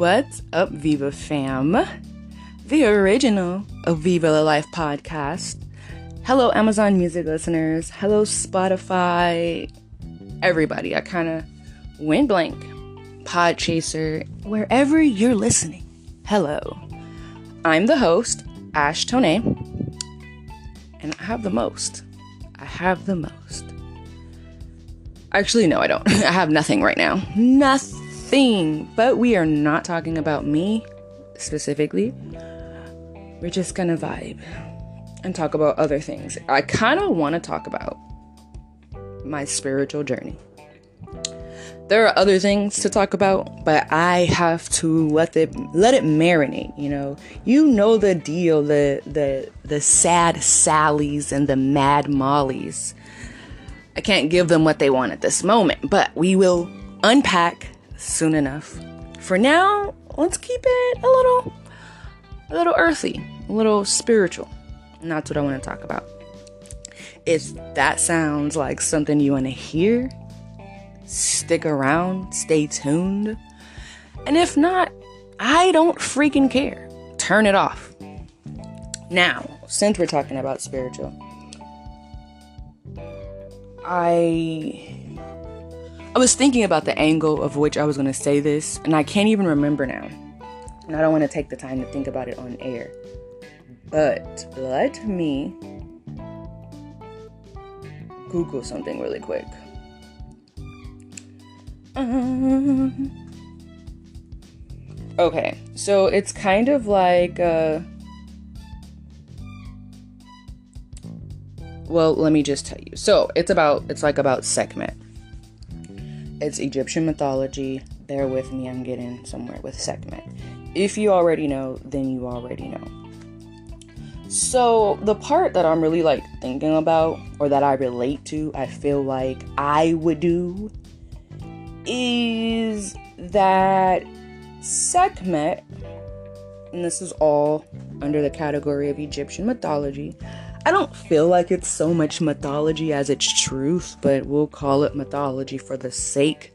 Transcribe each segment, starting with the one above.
What's up, Viva fam? The original Viva La Life podcast. Hello, Amazon Music listeners. Hello, Spotify. Everybody. I kind of went blank. Podchaser. Wherever you're listening. Hello. I'm the host, Ash Tonee. And I have the most. I have the most. Actually, no, I don't. I have nothing right now. Nothing. But we are not talking about me specifically. We're just gonna vibe and talk about other things. I kind of want to talk about my spiritual journey. There are other things to talk about, but I have to let it let it marinate, you know. You know the deal, the the the sad Sallys and the mad Mollys I can't give them what they want at this moment, but we will unpack soon enough. For now, let's keep it a little a little earthy, a little spiritual. And that's what I want to talk about. If that sounds like something you want to hear, stick around, stay tuned. And if not, I don't freaking care. Turn it off. Now, since we're talking about spiritual, I I was thinking about the angle of which I was going to say this, and I can't even remember now. And I don't want to take the time to think about it on air. But let me Google something really quick. Um, okay, so it's kind of like uh, well, let me just tell you. So it's about it's like about Sekhmet. It's Egyptian mythology. Bear with me, I'm getting somewhere with Sekhmet. If you already know, then you already know. So the part that I'm really like thinking about or that I relate to, I feel like I would do is that Sekhmet, and this is all under the category of Egyptian mythology, I don't feel like it's so much mythology as it's truth, but we'll call it mythology for the sake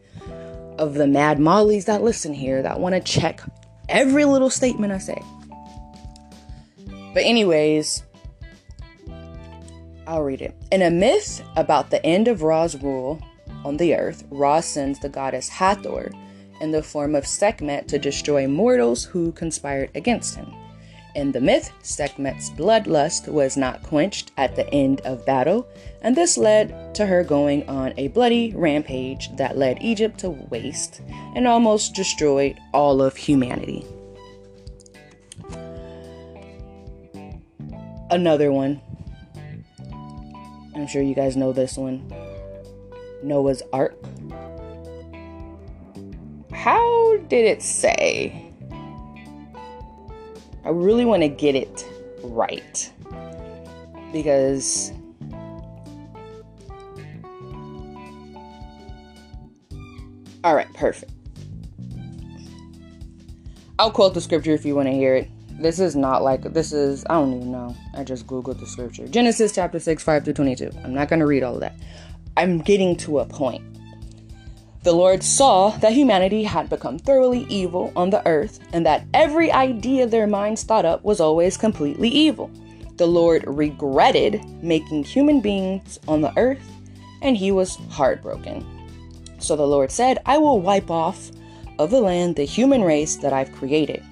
of the mad mollies that listen here that want to check every little statement I say. But, anyways, I'll read it. In a myth about the end of Ra's rule on the earth, Ra sends the goddess Hathor in the form of Sekhmet to destroy mortals who conspired against him. In the myth, Sekhmet's bloodlust was not quenched at the end of battle, and this led to her going on a bloody rampage that led Egypt to waste and almost destroyed all of humanity. Another one. I'm sure you guys know this one Noah's Ark. How did it say? I really want to get it right because All right, perfect. I'll quote the scripture if you want to hear it. This is not like this is I don't even know. I just googled the scripture. Genesis chapter 6 5 through 22. I'm not going to read all of that. I'm getting to a point. The Lord saw that humanity had become thoroughly evil on the earth, and that every idea their minds thought up was always completely evil. The Lord regretted making human beings on the earth, and he was heartbroken. So the Lord said, I will wipe off of the land the human race that I've created.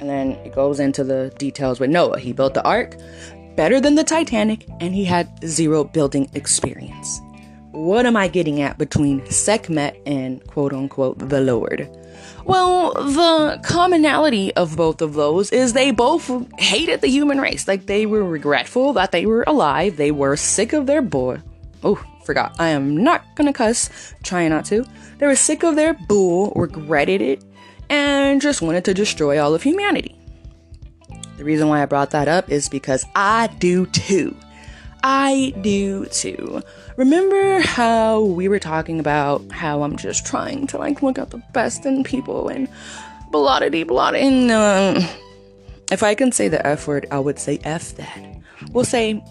And then it goes into the details with Noah. He built the ark better than the Titanic, and he had zero building experience what am I getting at between Sekhmet and quote unquote the Lord? Well, the commonality of both of those is they both hated the human race. Like they were regretful that they were alive. They were sick of their boy. Oh, forgot. I am not gonna cuss. Trying not to. They were sick of their bull, regretted it, and just wanted to destroy all of humanity. The reason why I brought that up is because I do too. I do too. Remember how we were talking about how I'm just trying to like look at the best in people and blah blah blah and uh, if I can say the F word, I would say F that. We'll say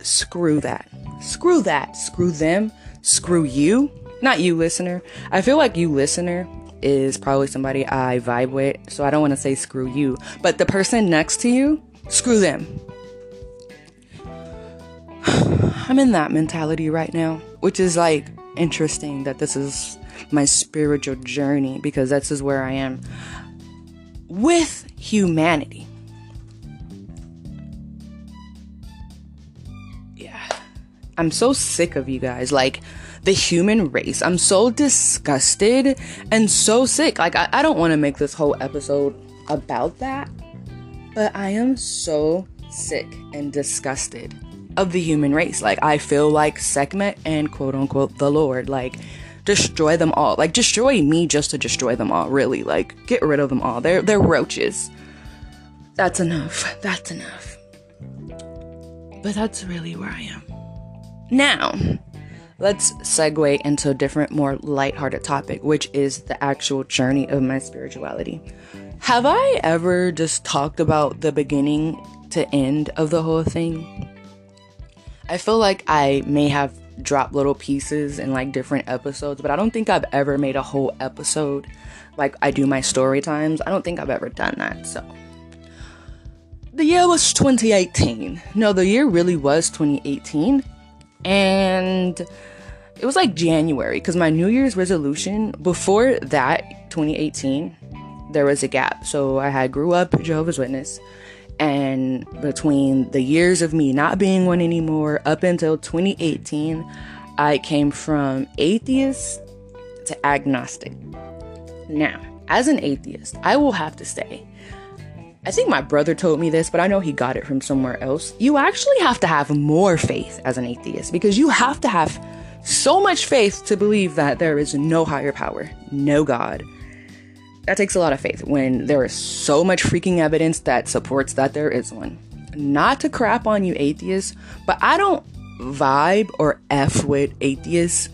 screw that. Screw that. Screw them. Screw you. Not you, listener. I feel like you, listener, is probably somebody I vibe with, so I don't want to say screw you, but the person next to you, screw them. I'm in that mentality right now, which is like interesting that this is my spiritual journey because this is where I am with humanity. Yeah. I'm so sick of you guys. Like, the human race. I'm so disgusted and so sick. Like, I, I don't want to make this whole episode about that, but I am so sick and disgusted of the human race. Like, I feel like Sekhmet and quote unquote the Lord, like, destroy them all. Like, destroy me just to destroy them all, really. Like, get rid of them all. They're, they're roaches. That's enough. That's enough. But that's really where I am. Now, let's segue into a different, more lighthearted topic, which is the actual journey of my spirituality. Have I ever just talked about the beginning to end of the whole thing? I feel like I may have dropped little pieces in like different episodes, but I don't think I've ever made a whole episode like I do my story times. I don't think I've ever done that. So the year was 2018. No, the year really was 2018. And it was like January because my New Year's resolution before that 2018 there was a gap. So I had grew up Jehovah's Witness and between the years of me not being one anymore up until 2018, I came from atheist to agnostic. Now, as an atheist, I will have to say, I think my brother told me this, but I know he got it from somewhere else. You actually have to have more faith as an atheist because you have to have so much faith to believe that there is no higher power, no God, that takes a lot of faith when there is so much freaking evidence that supports that there is one. Not to crap on you atheists, but I don't vibe or F with atheists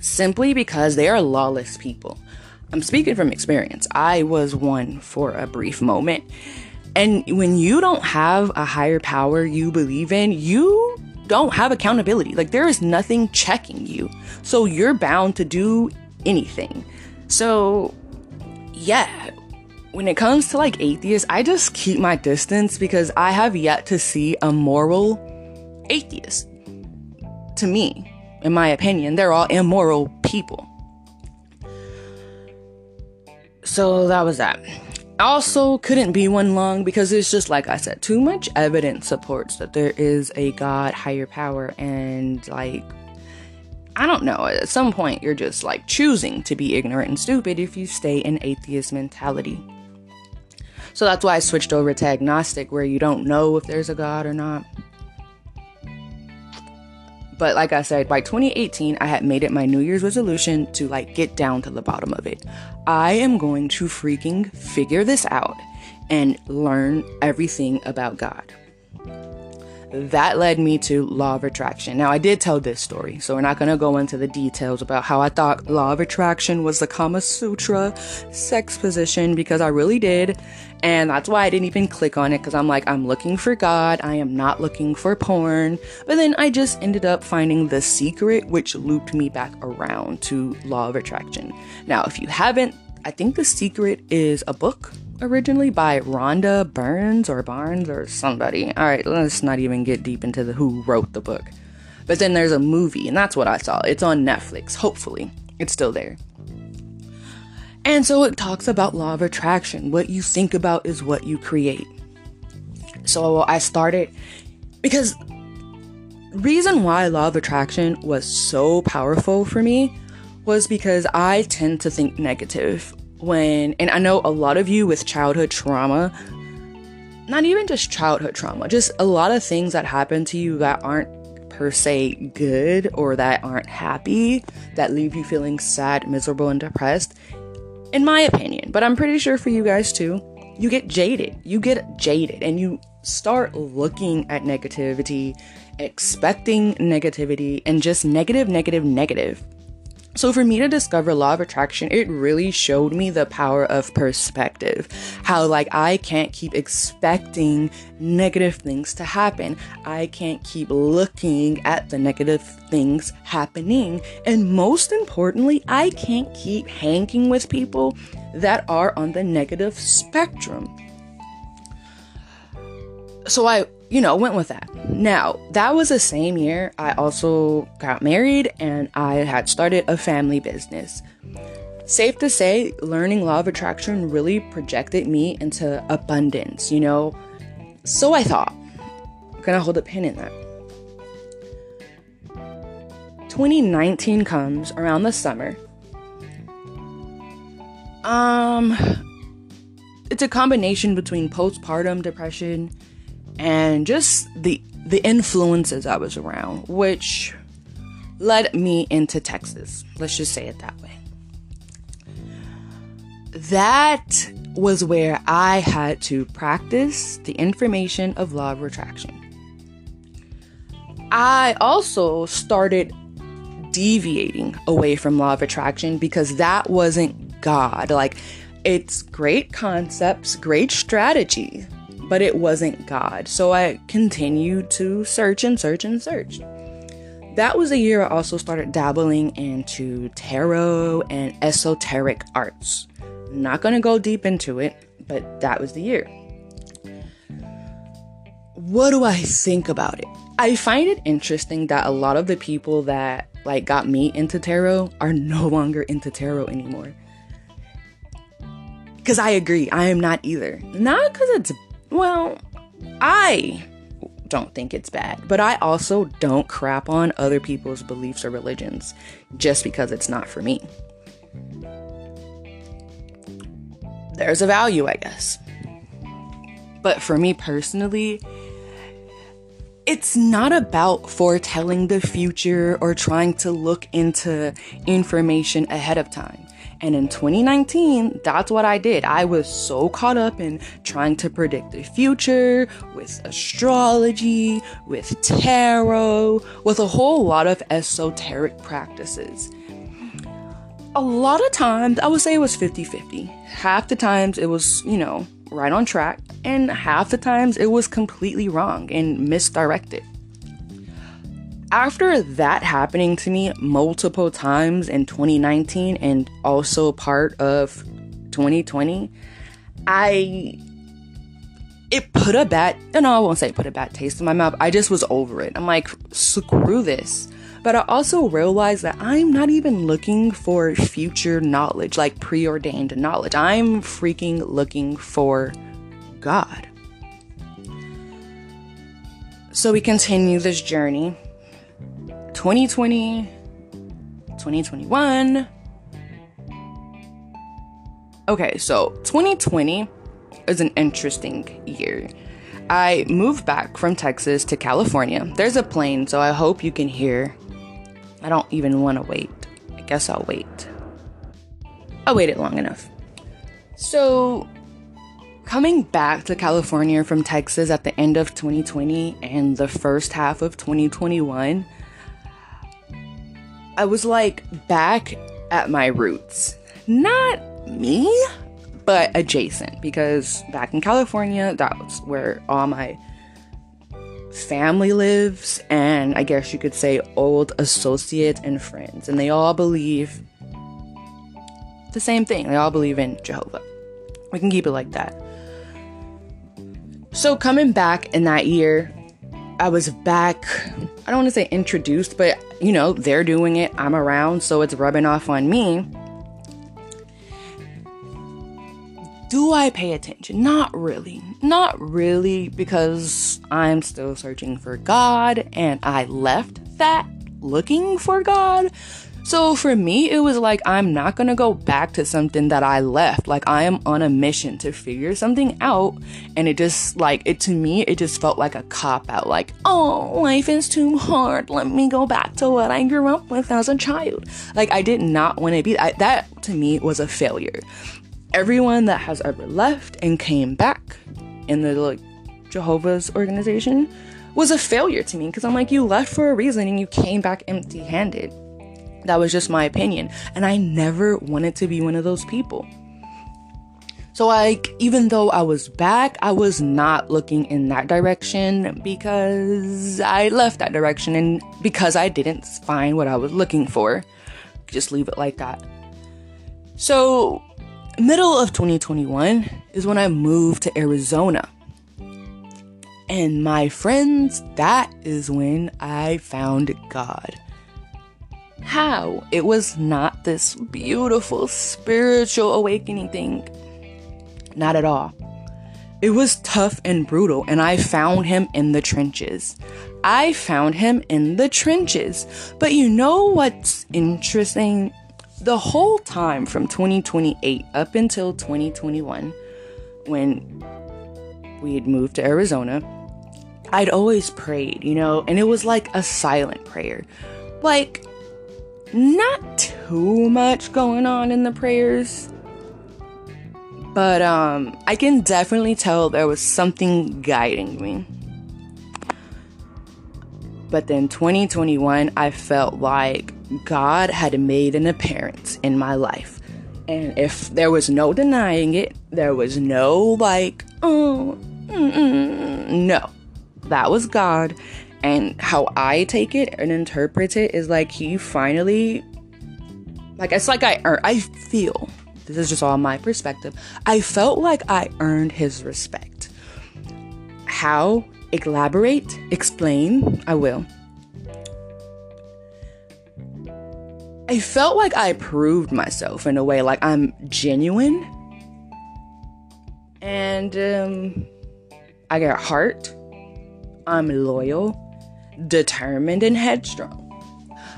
simply because they are lawless people. I'm speaking from experience. I was one for a brief moment. And when you don't have a higher power you believe in, you don't have accountability. Like there is nothing checking you. So you're bound to do anything. So yeah, when it comes to like atheists, I just keep my distance because I have yet to see a moral atheist. To me, in my opinion, they're all immoral people. So that was that. Also, couldn't be one long because it's just like I said, too much evidence supports that there is a God, higher power, and like I don't know, at some point you're just like choosing to be ignorant and stupid if you stay in atheist mentality. So that's why I switched over to agnostic, where you don't know if there's a God or not. But like I said, by 2018, I had made it my New Year's resolution to like get down to the bottom of it. I am going to freaking figure this out and learn everything about God that led me to law of attraction. Now, I did tell this story, so we're not going to go into the details about how I thought law of attraction was the Kama Sutra sex position because I really did. And that's why I didn't even click on it because I'm like, I'm looking for God. I am not looking for porn. But then I just ended up finding The Secret, which looped me back around to law of attraction. Now, if you haven't, I think The Secret is a book originally by Rhonda Burns or Barnes or somebody. All right, let's not even get deep into the who wrote the book. But then there's a movie, and that's what I saw. It's on Netflix, hopefully. It's still there. And so it talks about law of attraction. What you think about is what you create. So I started because reason why law of attraction was so powerful for me was because I tend to think negative when, and I know a lot of you with childhood trauma, not even just childhood trauma, just a lot of things that happen to you that aren't per se good or that aren't happy, that leave you feeling sad, miserable, and depressed. In my opinion, but I'm pretty sure for you guys too, you get jaded. You get jaded and you start looking at negativity, expecting negativity, and just negative, negative, negative. So, for me to discover law of attraction, it really showed me the power of perspective. How, like, I can't keep expecting negative things to happen. I can't keep looking at the negative things happening. And most importantly, I can't keep hanging with people that are on the negative spectrum. So, I you know, went with that. Now, that was the same year I also got married and I had started a family business. Safe to say, learning law of attraction really projected me into abundance, you know? So I thought. I'm gonna hold a pin in that. 2019 comes around the summer. Um, it's a combination between postpartum depression and just the the influences I was around, which led me into Texas. Let's just say it that way. That was where I had to practice the information of law of attraction. I also started deviating away from law of attraction because that wasn't God. Like, it's great concepts, great strategy, but it wasn't God. So I continued to search and search and search. That was a year I also started dabbling into tarot and esoteric arts. Not gonna go deep into it, but that was the year. What do I think about it? I find it interesting that a lot of the people that like got me into tarot are no longer into tarot anymore. Cuz I agree, I am not either. Not cuz it's well, I don't think it's bad, but I also don't crap on other people's beliefs or religions just because it's not for me. There's a value, I guess. But for me personally, it's not about foretelling the future or trying to look into information ahead of time. And in 2019, that's what I did. I was so caught up in trying to predict the future with astrology, with tarot, with a whole lot of esoteric practices. A lot of times, I would say it was 50 50. Half the times it was, you know, right on track, and half the times it was completely wrong and misdirected after that happening to me multiple times in 2019 and also part of 2020, I it put a bad no, I won't say put a bad taste in my mouth. I just was over it. I'm like, screw this. But I also realized that I'm not even looking for future knowledge, like preordained knowledge. I'm freaking looking for God. So we continue this journey 2020, 2021. Okay, so 2020 is an interesting year. I moved back from Texas to California. There's a plane, so I hope you can hear. I don't even want to wait. I guess I'll wait. I waited long enough. So, coming back to California from Texas at the end of 2020 and the first half of 2021 I was like back at my roots. Not me, but adjacent because back in California, that was where all my family lives, and I guess you could say old associates and friends, and they all believe the same thing. They all believe in Jehovah. We can keep it like that. So, coming back in that year, I was back, I don't want to say introduced, but you know, they're doing it, I'm around, so it's rubbing off on me. Do I pay attention? Not really. Not really, because I'm still searching for God and I left that looking for God. So for me, it was like, I'm not gonna go back to something that I left. Like, I am on a mission to figure something out. And it just, like, it to me, it just felt like a cop out. Like, oh, life is too hard. Let me go back to what I grew up with as a child. Like, I did not wanna be I, that. To me, was a failure. Everyone that has ever left and came back in the like Jehovah's organization was a failure to me because I'm like, you left for a reason and you came back empty handed That was just my opinion. And I never wanted to be one of those people. So, like, even though I was back, I was not looking in that direction because I left that direction and because I didn't find what I was looking for. Just leave it like that. So, middle of 2021 is when I moved to Arizona. And my friends, that is when I found God. How? It was not this beautiful spiritual awakening thing. Not at all. It was tough and brutal, and I found him in the trenches. I found him in the trenches. But you know what's interesting? The whole time from 2028 up until 2021, when we had moved to Arizona, I'd always prayed, you know, and it was like a silent prayer. Like, not too much going on in the prayers but um, I can definitely tell there was something guiding me. But then 2021, I felt like God had made an appearance in my life. And if there was no denying it, there was no like, oh, no. That was God. And how I take it and interpret it is like He finally, like, it's like I, I feel this is just all my perspective. I felt like I earned his respect. How? Elaborate? Explain? I will. I felt like I proved myself in a way, like I'm genuine. And um, I got heart. I'm loyal, determined, and headstrong.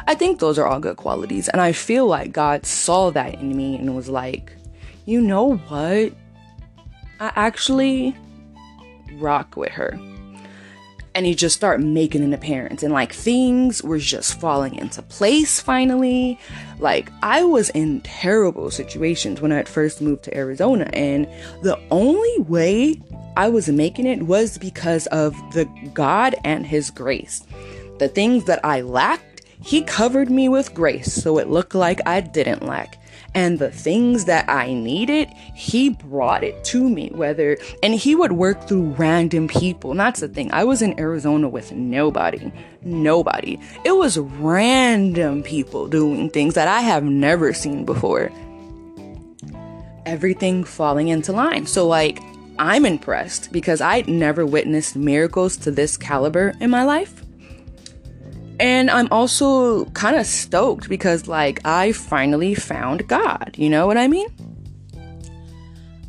I think those are all good qualities. And I feel like God saw that in me and was like, you know what? I actually rock with her. And he just started making an appearance, and like things were just falling into place finally. Like, I was in terrible situations when I had first moved to Arizona, and the only way I was making it was because of the God and His grace. The things that I lacked he covered me with grace so it looked like I didn't lack. And the things that I needed, he brought it to me. Whether, and he would work through random people. And that's the thing. I was in Arizona with nobody. Nobody. It was random people doing things that I have never seen before. Everything falling into line. So, like, I'm impressed because I'd never witnessed miracles to this caliber in my life. And I'm also kind of stoked because, like, I finally found God. You know what I mean?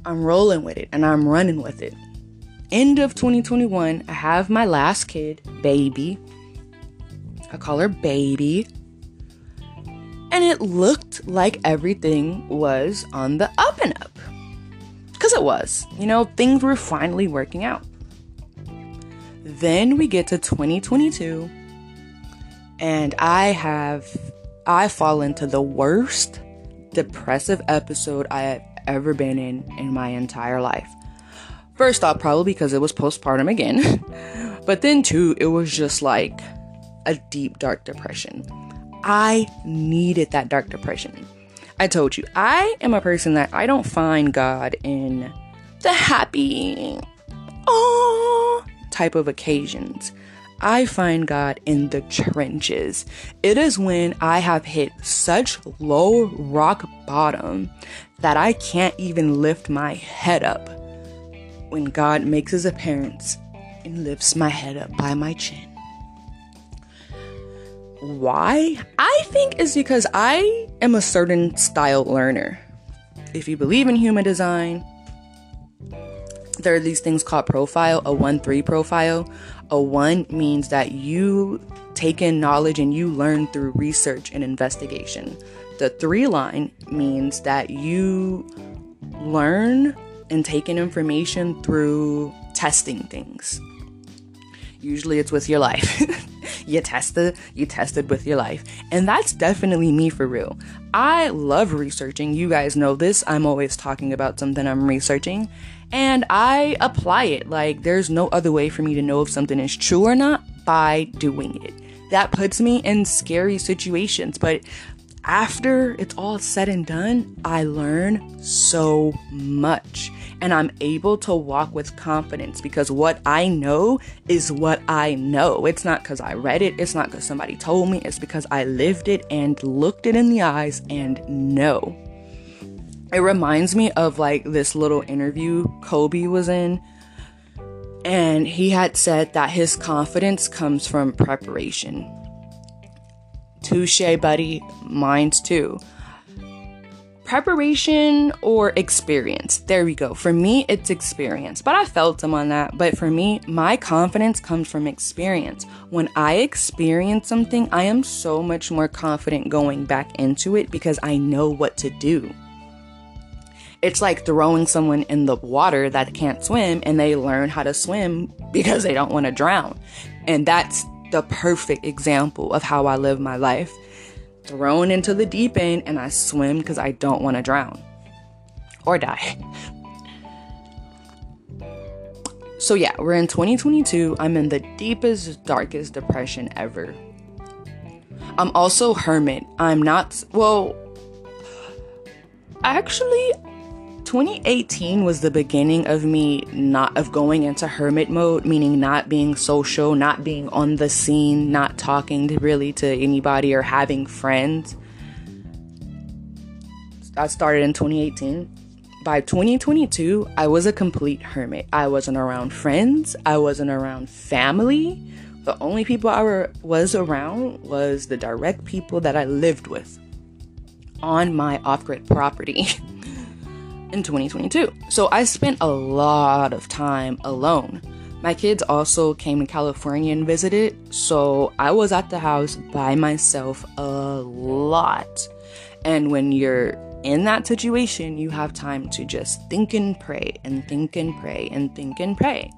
I'm rolling with it and I'm running with it. End of 2021, I have my last kid, baby. I call her baby. And it looked like everything was on the up and up. Because it was. You know, things were finally working out. Then we get to 2022 and I have I fall into the worst depressive episode I have ever been in in my entire life. First off, probably because it was postpartum again, but then too, it was just like a deep dark depression. I needed that dark depression. I told you, I am a person that I don't find God in the happy, oh type of occasions. I find God in the trenches. It is when I have hit such low rock bottom that I can't even lift my head up when God makes his appearance and lifts my head up by my chin. Why? I think is because I am a certain style learner. If you believe in human design, there are these things called profile, a 1 3 profile. A one means that you take in knowledge and you learn through research and investigation. The three line means that you learn and take in information through testing things. Usually it's with your life. you test it, you test it with your life. And that's definitely me for real. I love researching. You guys know this. I'm always talking about something I'm researching and I apply it. Like, there's no other way for me to know if something is true or not by doing it. That puts me in scary situations, but after it's all said and done, I learn so much. And I'm able to walk with confidence because what I know is what I know. It's not because I read it, it's not because somebody told me, it's because I lived it and looked it in the eyes and know. It reminds me of like this little interview Kobe was in. And he had said that his confidence comes from preparation. Touche, buddy. Mine's too. Preparation or experience. There we go. For me, it's experience. But I felt him on that. But for me, my confidence comes from experience. When I experience something, I am so much more confident going back into it because I know what to do. It's like throwing someone in the water that can't swim and they learn how to swim because they don't want to drown. And that's the perfect example of how I live my life. Thrown into the deep end and I swim because I don't want to drown or die. So, yeah, we're in 2022. I'm in the deepest, darkest depression ever. I'm also hermit. I'm not, well, actually, 2018 was the beginning of me not of going into hermit mode, meaning not being social, not being on the scene, not talking to really to anybody or having friends. I started in 2018. By 2022, I was a complete hermit. I wasn't around friends, I wasn't around family. The only people I was around was the direct people that I lived with on my off-grid property. in 2022. So I spent a lot of time alone. My kids also came to California and visited, so I was at the house by myself a lot. And when you're in that situation, you have time to just think and pray and think and pray and think and pray.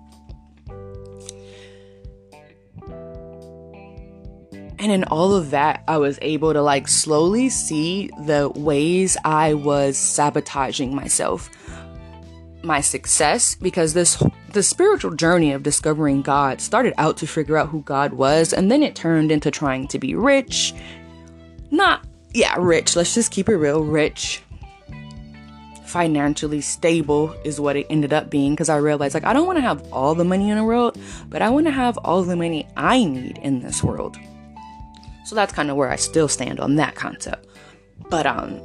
And in all of that, I was able to like slowly see the ways I was sabotaging myself, my success, because this the spiritual journey of discovering God started out to figure out who God was, and then it turned into trying to be rich. Not, yeah, rich. Let's just keep it real rich. Financially stable is what it ended up being because I realized like I don't want to have all the money in the world, but I want to have all the money I need in this world. So that's kind of where I still stand on that concept. But um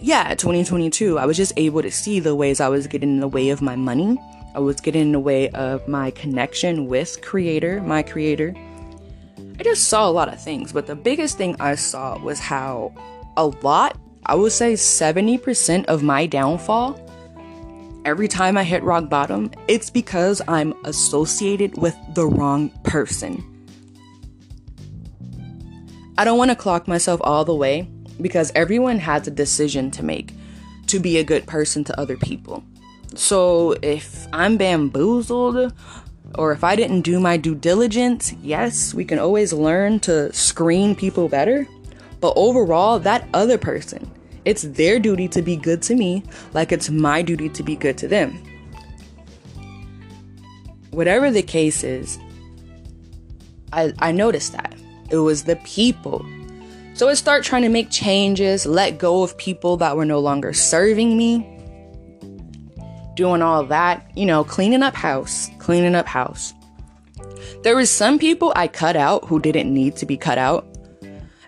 yeah, 2022, I was just able to see the ways I was getting in the way of my money. I was getting in the way of my connection with creator, my creator. I just saw a lot of things, but the biggest thing I saw was how a lot, I would say 70% of my downfall every time I hit rock bottom, it's because I'm associated with the wrong person. I don't want to clock myself all the way because everyone has a decision to make to be a good person to other people. So if I'm bamboozled or if I didn't do my due diligence, yes, we can always learn to screen people better. But overall, that other person, it's their duty to be good to me, like it's my duty to be good to them. Whatever the case is, I, I noticed that it was the people. So I start trying to make changes, let go of people that were no longer serving me. Doing all that, you know, cleaning up house, cleaning up house. There was some people I cut out who didn't need to be cut out.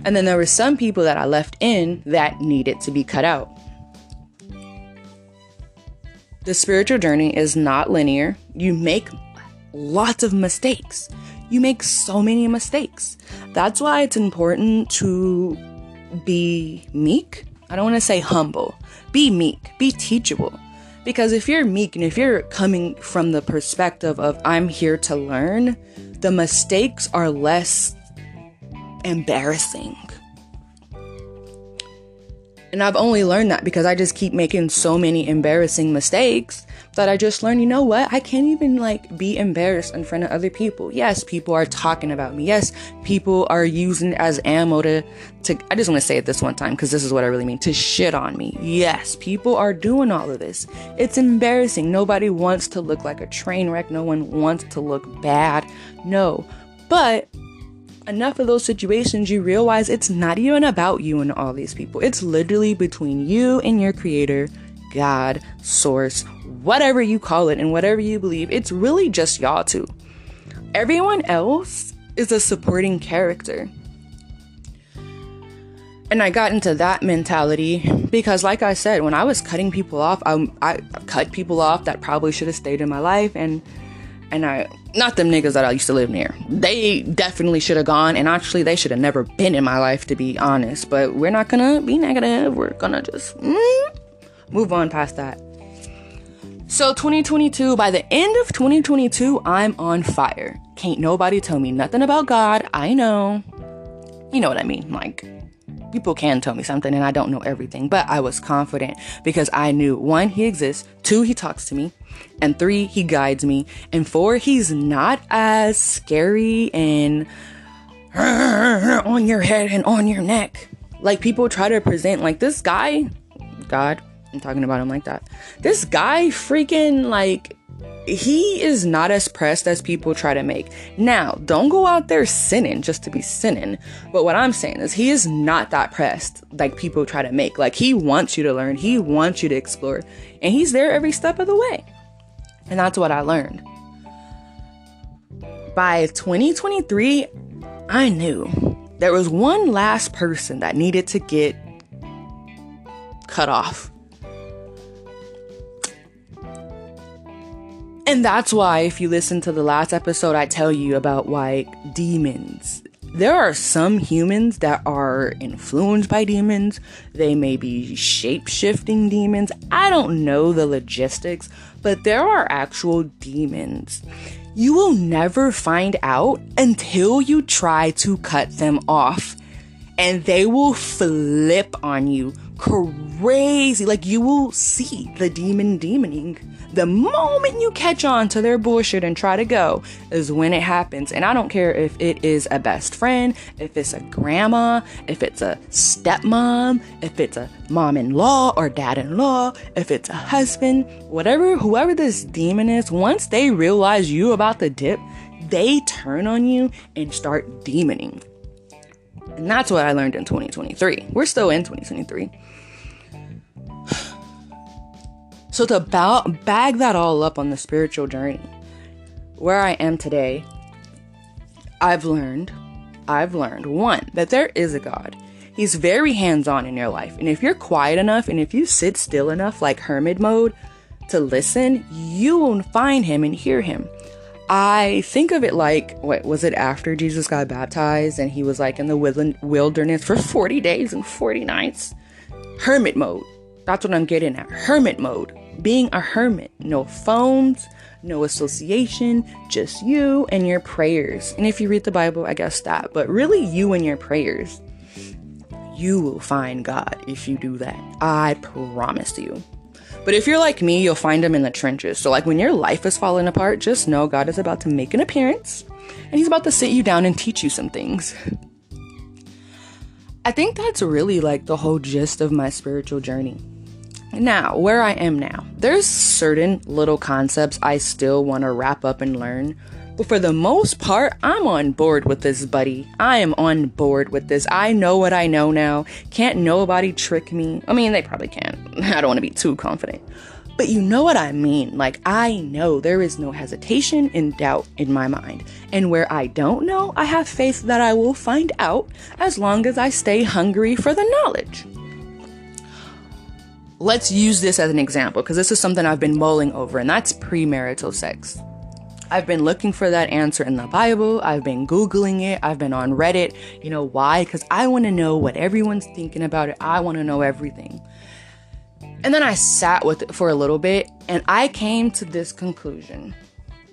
And then there were some people that I left in that needed to be cut out. The spiritual journey is not linear. You make lots of mistakes you make so many mistakes. That's why it's important to be meek. I don't want to say humble. Be meek, be teachable. Because if you're meek and if you're coming from the perspective of I'm here to learn, the mistakes are less embarrassing. And I've only learned that because I just keep making so many embarrassing mistakes that I just learned, you know what? I can't even like be embarrassed in front of other people. Yes, people are talking about me. Yes, people are using it as ammo to to I just want to say it this one time because this is what I really mean to shit on me. Yes, people are doing all of this. It's embarrassing. Nobody wants to look like a train wreck. No one wants to look bad. No. But enough of those situations, you realize it's not even about you and all these people. It's literally between you and your creator, God, source, whatever you call it, and whatever you believe. It's really just y'all two. Everyone else is a supporting character. And I got into that mentality because, like I said, when I was cutting people off, I, I cut people off that probably should have stayed in my life, and and I not them niggas that I used to live near. They definitely should have gone, and actually, they should have never been in my life, to be honest. But we're not gonna be negative. We're gonna just mm, move on past that. So 2022, by the end of 2022, I'm on fire. Can't nobody tell me nothing about God. I know. You know what I mean? Like people can tell me something and I don't know everything, but I was confident because I knew one, he exists, two, he talks to me, and three, he guides me, and four, he's not as scary and on your head and on your neck. Like people try to present like this guy, God, I'm talking about him like that. This guy freaking like he is not as pressed as people try to make. Now, don't go out there sinning just to be sinning. But what I'm saying is, he is not that pressed like people try to make. Like, he wants you to learn, he wants you to explore, and he's there every step of the way. And that's what I learned. By 2023, I knew there was one last person that needed to get cut off And that's why, if you listen to the last episode, I tell you about like demons. There are some humans that are influenced by demons. They may be shape shifting demons. I don't know the logistics, but there are actual demons. You will never find out until you try to cut them off. And they will flip on you crazy. Like you will see the demon demoning the moment you catch on to their bullshit and try to go is when it happens. And I don't care if it is a best friend, if it's a grandma, if it's a stepmom, if it's a mom in law or dad in law, if it's a husband, whatever, whoever this demon is, once they realize you about the dip, they turn on you and start demoning. And that's what I learned in 2023. We're still in 2023. So to ba- bag that all up on the spiritual journey, where I am today, I've learned, I've learned one, that there is a God. He's very hands on in your life. And if you're quiet enough and if you sit still enough, like hermit mode, to listen, you will find him and hear him. I think of it like, what was it after Jesus got baptized and he was like in the wilderness for 40 days and 40 nights? Hermit mode. That's what I'm getting at. Hermit mode being a hermit. No phones, no association, just you and your prayers. And if you read the Bible, I guess that, but really you and your prayers. You will find God if you do that. I promise you. But if you're like me, you'll find him in the trenches. So, like when your life is falling apart, just know God is about to make an appearance and he's about to sit you down and teach you some things. I think that's really like the whole gist of my spiritual journey. Now, where I am now, there's certain little concepts I still want to wrap up and learn. But for the most part, I'm on board with this, buddy. I am on board with this. I know what I know now. Can't nobody trick me. I mean, they probably can. I don't want to be too confident. But you know what I mean. Like, I know there is no hesitation and doubt in my mind. And where I don't know, I have faith that I will find out as long as I stay hungry for the knowledge let's use this as an example because this is something I've been mulling over, and that's premarital sex. I've been looking for that answer in the Bible. I've been Googling it. I've been on Reddit. You know why? Because I want to know what everyone's thinking about it. I want to know everything. And then I sat with it for a little bit and I came to this conclusion.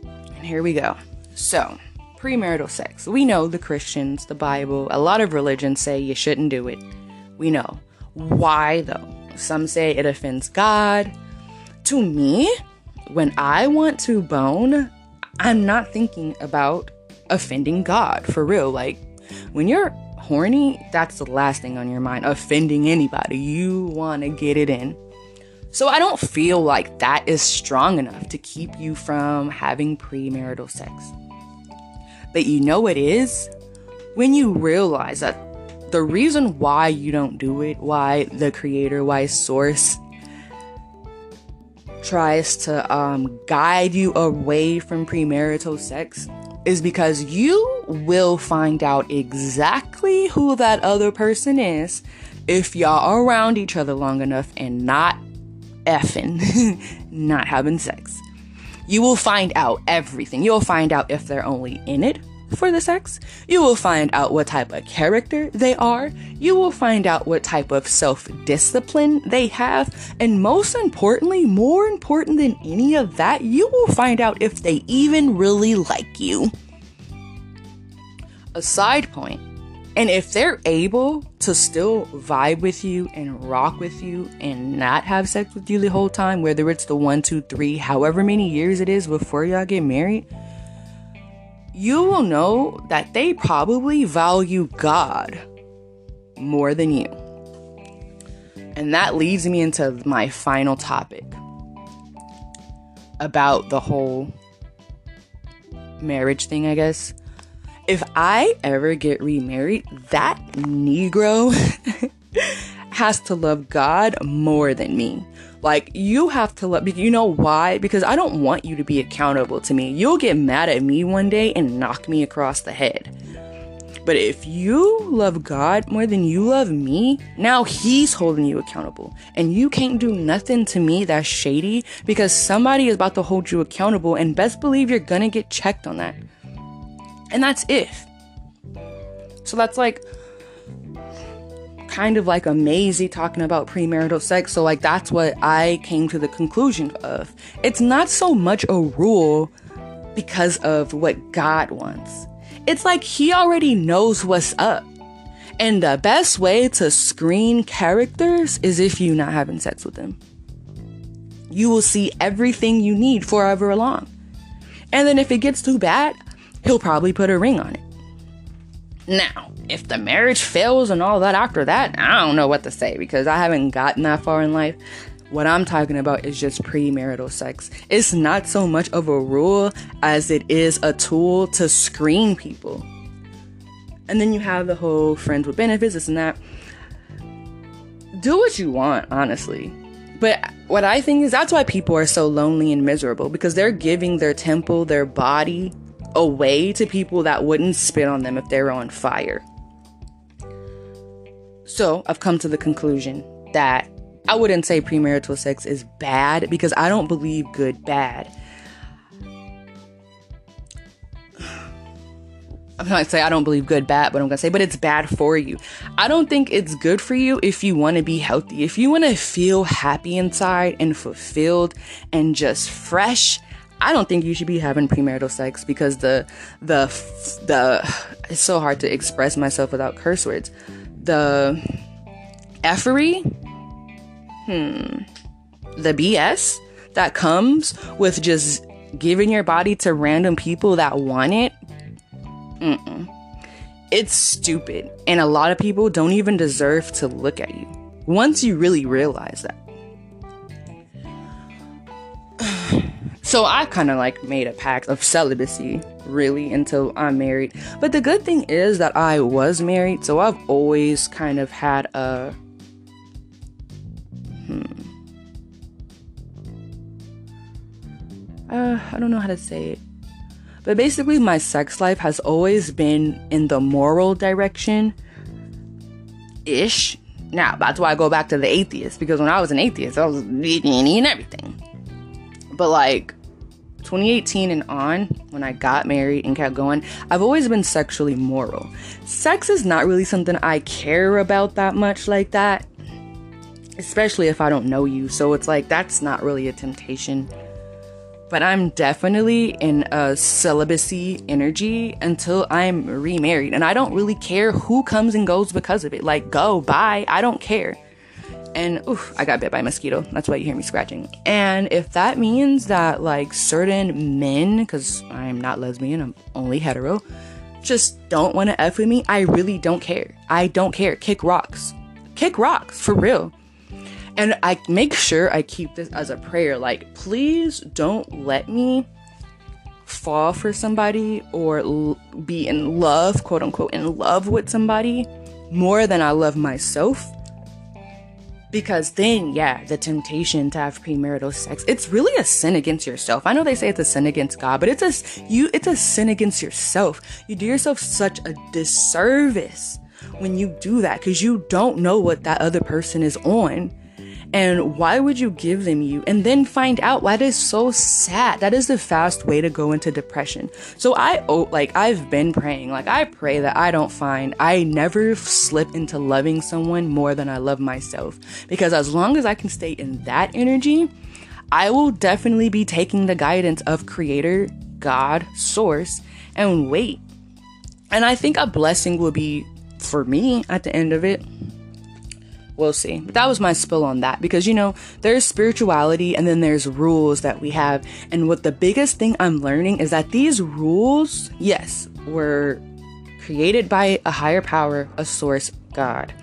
And here we go. So, premarital sex. We know the Christians, the Bible, a lot of religions say you shouldn't do it. We know. Why though? Some say it offends God. To me, when I want to bone, I'm not thinking about offending God for real. Like, when you're horny, that's the last thing on your mind. Offending anybody. You want to get it in. So I don't feel like that is strong enough to keep you from having premarital sex. But you know it is when you realize that the reason why you don't do it, why the creator, why source tries to um, guide you away from premarital sex is because you will find out exactly who that other person is if y'all are around each other long enough and not effing, not having sex. You will find out everything. You'll find out if they're only in it for the sex. You will find out what type of character they are. You will find out what type of self discipline they have. And most importantly, more important than any of that, you will find out if they even really like you. A side. And if they're able to still vibe with you and rock with you and not have sex with you the whole time, whether it's the one, two, three, however many years it is before y'all get married, you will know that they probably value God more than you. And that leads me into my final topic about the whole marriage thing, I guess. If I ever get remarried, that Negro has to love God more than me. Like, you have to let, you know why? Because I don't want you to be accountable to me. You'll get mad at me one day and knock me across the head. But if you love God more than you love me, now He's holding you accountable. And you can't do nothing to me that's shady because somebody is about to hold you accountable. And best believe you're gonna get checked on that. And that's if. So that's like kind of like a mazy talking about premarital sex. So, like, that's what I came to the conclusion of. It's not so much a rule because of what God wants, it's like He already knows what's up. And the best way to screen characters is if you're not having sex with them. You will see everything you need forever along. And then if it gets too bad, he'll probably put a ring on it. Now, if the marriage fails and all that after that, I don't know what to say because I haven't gotten that far in life. What I'm talking about is just premarital sex. It's not so much of a rule as it is a tool to screen people. And then you have the whole friends with benefits, this and that. Do what you want, honestly. But what I think is that's why people are so lonely and miserable because they're giving their temple, their body away to people that wouldn't spit on them if they were on fire. So I've come to the conclusion that I wouldn't say premarital sex is bad because I don't believe good bad. I'm not gonna say I don't believe good bad, but I'm gonna say, but it's bad for you. I don't think it's good for you if you wanna be healthy. If you wanna feel happy inside and fulfilled and just fresh, I don't think you should be having premarital sex because the the the it's so hard to express myself without curse words the effery, hmm, the BS that comes with just giving your body to random people that want it, mm-mm. it's stupid. And a lot of people don't even deserve to look at you once you really realize that. So I kind of like made a pact of celibacy, really, until I'm married. But the good thing is that I was married, so I've always kind of had a. Hmm. Uh, I don't know how to say it. But basically, my sex life has always been in the moral direction ish. Now, that's why I go back to the atheist, because when I was an atheist, I was eating and everything. But like, 2018 and on, when I got married and kept going, I've always been sexually moral. Sex is not really something I care about that much like that, especially if I don't know you. So it's like that's not really a temptation. But I'm definitely in a celibacy energy until I'm remarried. And I don't really care who comes and goes because of it. Like, go, bye. I don't care and oof, I got bit by a mosquito. That's why you hear me scratching. And if that means that like certain men, because I'm not lesbian, I'm only hetero, just don't want to F with me, I really don't care. I don't care. Kick rocks. Kick rocks, for real. And I make sure I keep this as a prayer. Like, please don't let me fall for somebody or l- be in love, quote unquote, in love with somebody more than I love myself. Because then, yeah, the temptation to have premarital sex, it's really a sin against yourself. I know they say it's a sin against God, but it's a you it's a sin against yourself. You do yourself such a disservice when you do that because you don't know what that other person is on. And why would you give them you and then find out why that is so sad? That is the fast way to go into depression. So I oh like I've been praying. Like I pray that I don't find I never slip into loving someone more than I love myself. Because as long as I can stay in that energy, I will definitely be taking the guidance of creator, God, source, and wait. And I think a blessing will be for me at the end of it we'll see. But that was my spill on that because you know, there's spirituality and then there's rules that we have. And what the biggest thing I'm learning is that these rules, yes, were created by a higher power, a source, God.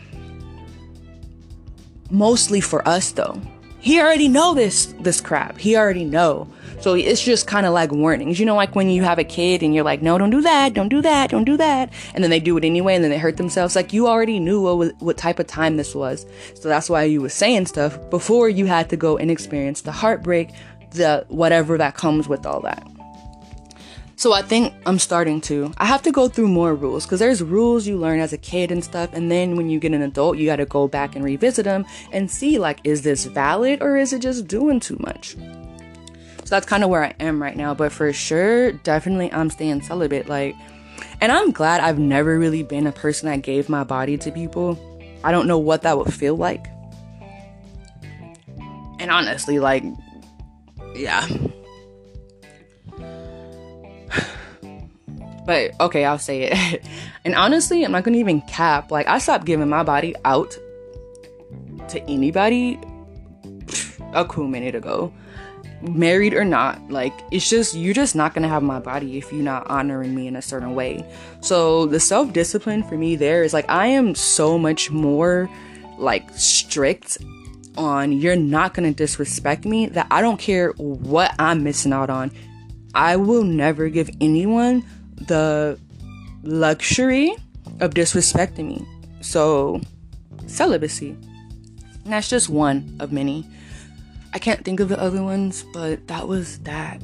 Mostly for us though. He already know this this crap. He already know. So it's just kind of like warnings. You know, like when you have a kid and you're like, no, don't do that, don't do that, don't do that. And then they do it anyway and then they hurt themselves. Like you already knew what, what type of time this was. So that's why you was saying stuff before you had to go and experience the heartbreak, the whatever that comes with all that. So I think I'm starting to. I have to go through more rules because there's rules you learn as a kid and stuff, and then when you get an adult, you got to go back and revisit them and see like, is this valid or is it just doing too much? So that's kind of where I am right now. But for sure, definitely I'm staying celibate. Like, and I'm glad I've never really been a person that gave my body to people. I don't know what that would feel like. And honestly, like, yeah. but okay, I'll say it. and honestly, I'm not gonna even cap. Like, I stopped giving my body out to anybody a cool minute ago married or not like it's just you're just not gonna have my body if you're not honoring me in a certain way. So the self-discipline for me there is like i am so much more like strict on you're not gonna disrespect me that i don't care what i'm missing out on. I will never give anyone the luxury of disrespecting me. So celibacy. And that's just one of many I can't think of the other ones, but that was that.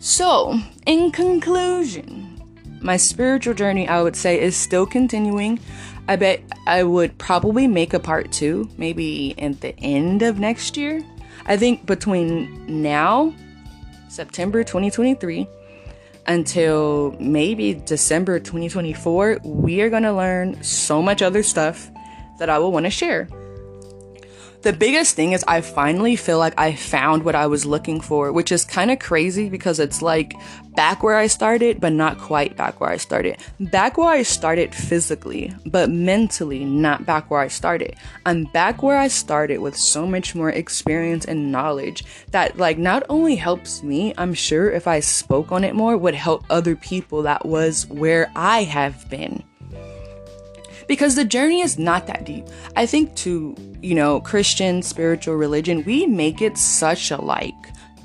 So, in conclusion, my spiritual journey, I would say, is still continuing. I bet I would probably make a part two, maybe at the end of next year. I think between now, September 2023, until maybe December 2024, we are going to learn so much other stuff that I will want to share the biggest thing is I finally feel like I found what I was looking for, which is kind of crazy because it's like back where I started, but not quite back where I started. Back where I started physically, but mentally not back where I started. I'm back where I started with so much more experience and knowledge that like not only helps me, I'm sure if I spoke on it more would help other people that was where I have been because the journey is not that deep. I think to, you know, Christian spiritual religion, we make it such a like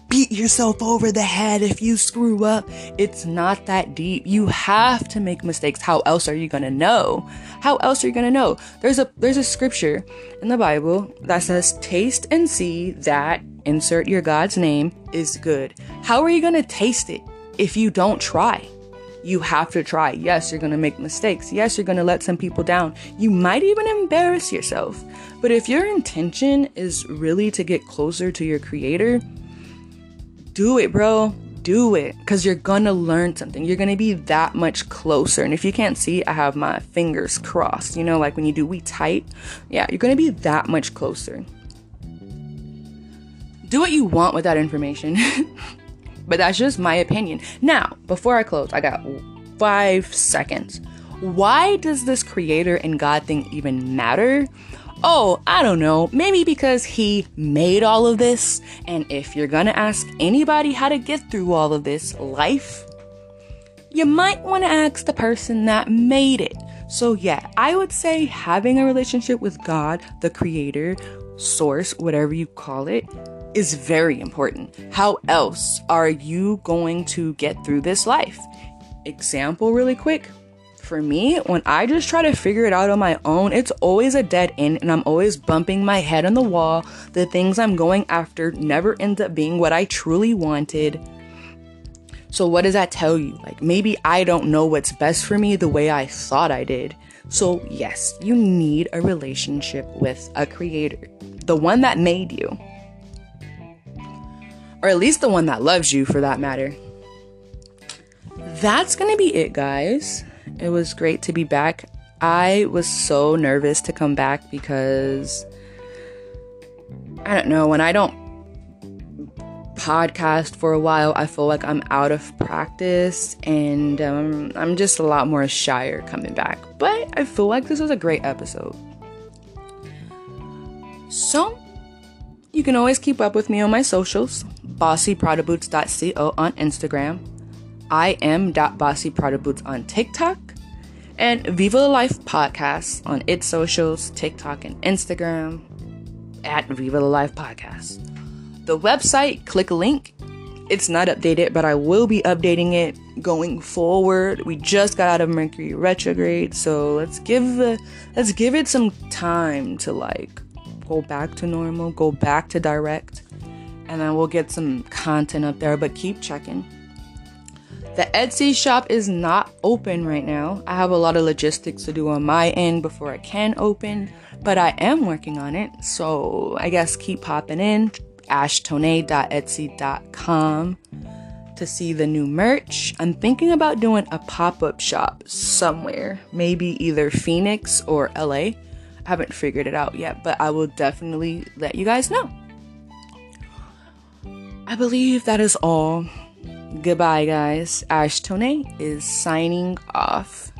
beat yourself over the head if you screw up. It's not that deep. You have to make mistakes. How else are you going to know? How else are you going to know? There's a there's a scripture in the Bible that says taste and see that insert your God's name is good. How are you going to taste it if you don't try? You have to try. Yes, you're going to make mistakes. Yes, you're going to let some people down. You might even embarrass yourself. But if your intention is really to get closer to your creator, do it, bro. Do it because you're gonna learn something. You're gonna be that much closer. And if you can't see, I have my fingers crossed. You know, like when you do we tight, yeah, you're gonna be that much closer. Do what you want with that information. But that's just my opinion. Now, before I close, I got five seconds. Why does this creator and God thing even matter? Oh, I don't know. Maybe because he made all of this. And if you're gonna ask anybody how to get through all of this life, you might want to ask the person that made it. So, yeah, I would say having a relationship with God, the creator, source, whatever you call it, is very important. How else are you going to get through this life? Example, really quick. For me, when I just try to figure it out on my own, it's always a dead end and I'm always bumping my head on the wall. The things I'm going after never end up being what I truly wanted. So, what does that tell you? Like, maybe I don't know what's best for me the way I thought I did. So, yes, you need a relationship with a creator, the one that made you, or at least the one that loves you for that matter. That's gonna be it, guys. It was great to be back. I was so nervous to come back because I don't know, when I don't podcast for a while, I feel like I'm out of practice and um, I'm just a lot more shyer coming back. But I feel like this was a great episode. So, you can always keep up with me on my socials bossypradaboots.co on Instagram, I am.bossypradaboots on TikTok, and Viva La Life podcast on its socials, TikTok and Instagram at Viva La Life podcast. The website, click a link. It's not updated, but I will be updating it going forward. We just got out of Mercury retrograde, so let's give the let's give it some time to like go back to normal, go back to direct, and then we'll get some content up there. But keep checking. The Etsy shop is not open right now. I have a lot of logistics to do on my end before I can open, but I am working on it. So I guess keep popping in ashtone.etsy.com to see the new merch. I'm thinking about doing a pop up shop somewhere, maybe either Phoenix or LA haven't figured it out yet, but I will definitely let you guys know. I believe that is all. Goodbye, guys. Ash Tonee is signing off.